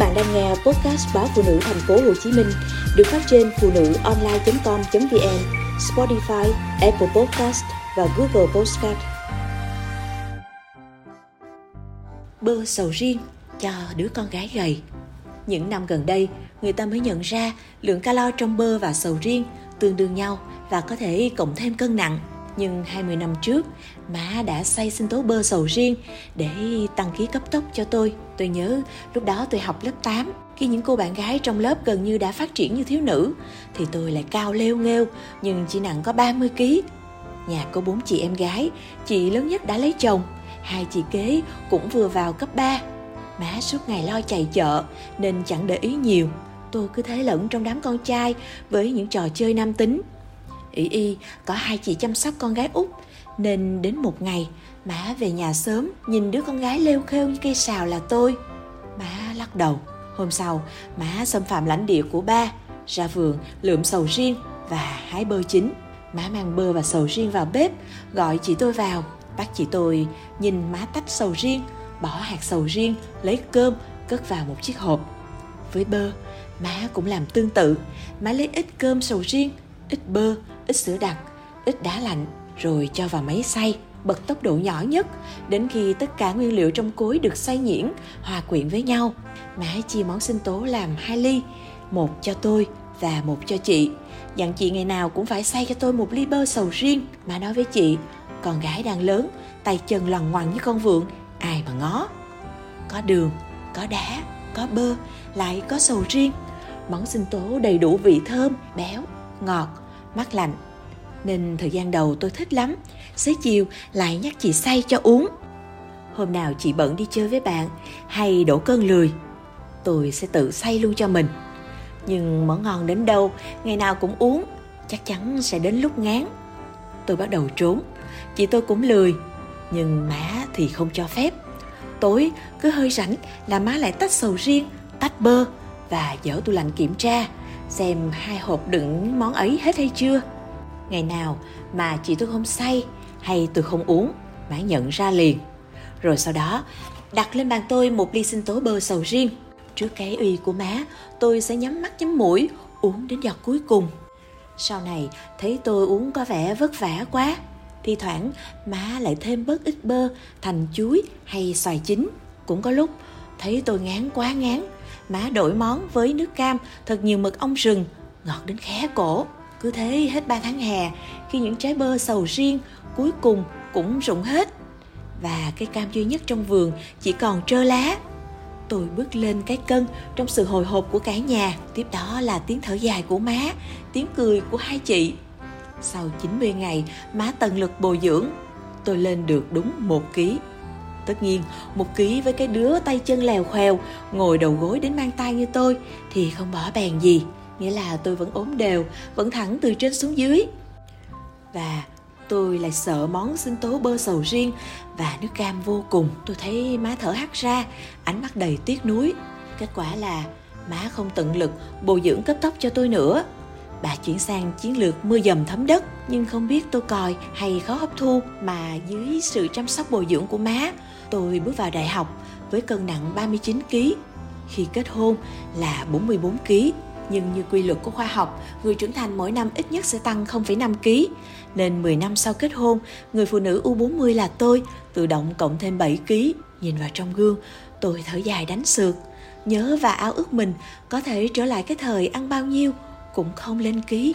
bạn đang nghe podcast báo phụ nữ thành phố Hồ Chí Minh được phát trên phụ nữ online.com.vn, Spotify, Apple Podcast và Google Podcast. Bơ sầu riêng cho đứa con gái gầy. Những năm gần đây, người ta mới nhận ra lượng calo trong bơ và sầu riêng tương đương nhau và có thể cộng thêm cân nặng nhưng 20 năm trước, má đã xay sinh tố bơ sầu riêng để tăng ký cấp tốc cho tôi. Tôi nhớ lúc đó tôi học lớp 8, khi những cô bạn gái trong lớp gần như đã phát triển như thiếu nữ, thì tôi lại cao leo nghêu nhưng chỉ nặng có 30 kg. Nhà có bốn chị em gái, chị lớn nhất đã lấy chồng, hai chị kế cũng vừa vào cấp 3. Má suốt ngày lo chạy chợ nên chẳng để ý nhiều. Tôi cứ thế lẫn trong đám con trai với những trò chơi nam tính ỷ y có hai chị chăm sóc con gái út, nên đến một ngày má về nhà sớm nhìn đứa con gái lêu khêu như cây sào là tôi. Má lắc đầu. Hôm sau má xâm phạm lãnh địa của ba, ra vườn lượm sầu riêng và hái bơ chín. Má mang bơ và sầu riêng vào bếp, gọi chị tôi vào. Bắt chị tôi nhìn má tách sầu riêng, bỏ hạt sầu riêng, lấy cơm, cất vào một chiếc hộp. Với bơ má cũng làm tương tự. Má lấy ít cơm sầu riêng, ít bơ ít sữa đặc, ít đá lạnh rồi cho vào máy xay bật tốc độ nhỏ nhất đến khi tất cả nguyên liệu trong cối được xay nhuyễn hòa quyện với nhau. Má chia món sinh tố làm hai ly, một cho tôi và một cho chị. Dặn chị ngày nào cũng phải xay cho tôi một ly bơ sầu riêng. Má nói với chị, con gái đang lớn, tay chân lằn ngoằn như con vượn, ai mà ngó. Có đường, có đá, có bơ, lại có sầu riêng. Món sinh tố đầy đủ vị thơm, béo, ngọt, mát lạnh nên thời gian đầu tôi thích lắm. Xế chiều lại nhắc chị say cho uống. Hôm nào chị bận đi chơi với bạn hay đổ cơn lười, tôi sẽ tự say luôn cho mình. Nhưng món ngon đến đâu, ngày nào cũng uống, chắc chắn sẽ đến lúc ngán. Tôi bắt đầu trốn. Chị tôi cũng lười, nhưng má thì không cho phép. Tối cứ hơi rảnh là má lại tách sầu riêng, tách bơ và dở tủ lạnh kiểm tra xem hai hộp đựng món ấy hết hay chưa. Ngày nào mà chị tôi không say hay tôi không uống, má nhận ra liền. Rồi sau đó đặt lên bàn tôi một ly sinh tố bơ sầu riêng. Trước cái uy của má, tôi sẽ nhắm mắt nhắm mũi, uống đến giọt cuối cùng. Sau này thấy tôi uống có vẻ vất vả quá, thi thoảng má lại thêm bớt ít bơ thành chuối hay xoài chín. Cũng có lúc thấy tôi ngán quá ngán má đổi món với nước cam, thật nhiều mật ong rừng, ngọt đến khé cổ. Cứ thế hết 3 tháng hè, khi những trái bơ sầu riêng cuối cùng cũng rụng hết. Và cây cam duy nhất trong vườn chỉ còn trơ lá. Tôi bước lên cái cân trong sự hồi hộp của cả nhà. Tiếp đó là tiếng thở dài của má, tiếng cười của hai chị. Sau 90 ngày, má tần lực bồi dưỡng. Tôi lên được đúng một ký. Tất nhiên, một ký với cái đứa tay chân lèo khèo ngồi đầu gối đến mang tay như tôi thì không bỏ bèn gì. Nghĩa là tôi vẫn ốm đều, vẫn thẳng từ trên xuống dưới. Và tôi lại sợ món sinh tố bơ sầu riêng và nước cam vô cùng. Tôi thấy má thở hắt ra, ánh mắt đầy tiếc nuối. Kết quả là má không tận lực bồi dưỡng cấp tốc cho tôi nữa. Bà chuyển sang chiến lược mưa dầm thấm đất nhưng không biết tôi còi hay khó hấp thu mà dưới sự chăm sóc bồi dưỡng của má tôi bước vào đại học với cân nặng 39 kg. Khi kết hôn là 44 kg, nhưng như quy luật của khoa học, người trưởng thành mỗi năm ít nhất sẽ tăng 0,5 kg. Nên 10 năm sau kết hôn, người phụ nữ U40 là tôi tự động cộng thêm 7 kg. Nhìn vào trong gương, tôi thở dài đánh sượt. Nhớ và ao ước mình có thể trở lại cái thời ăn bao nhiêu cũng không lên ký.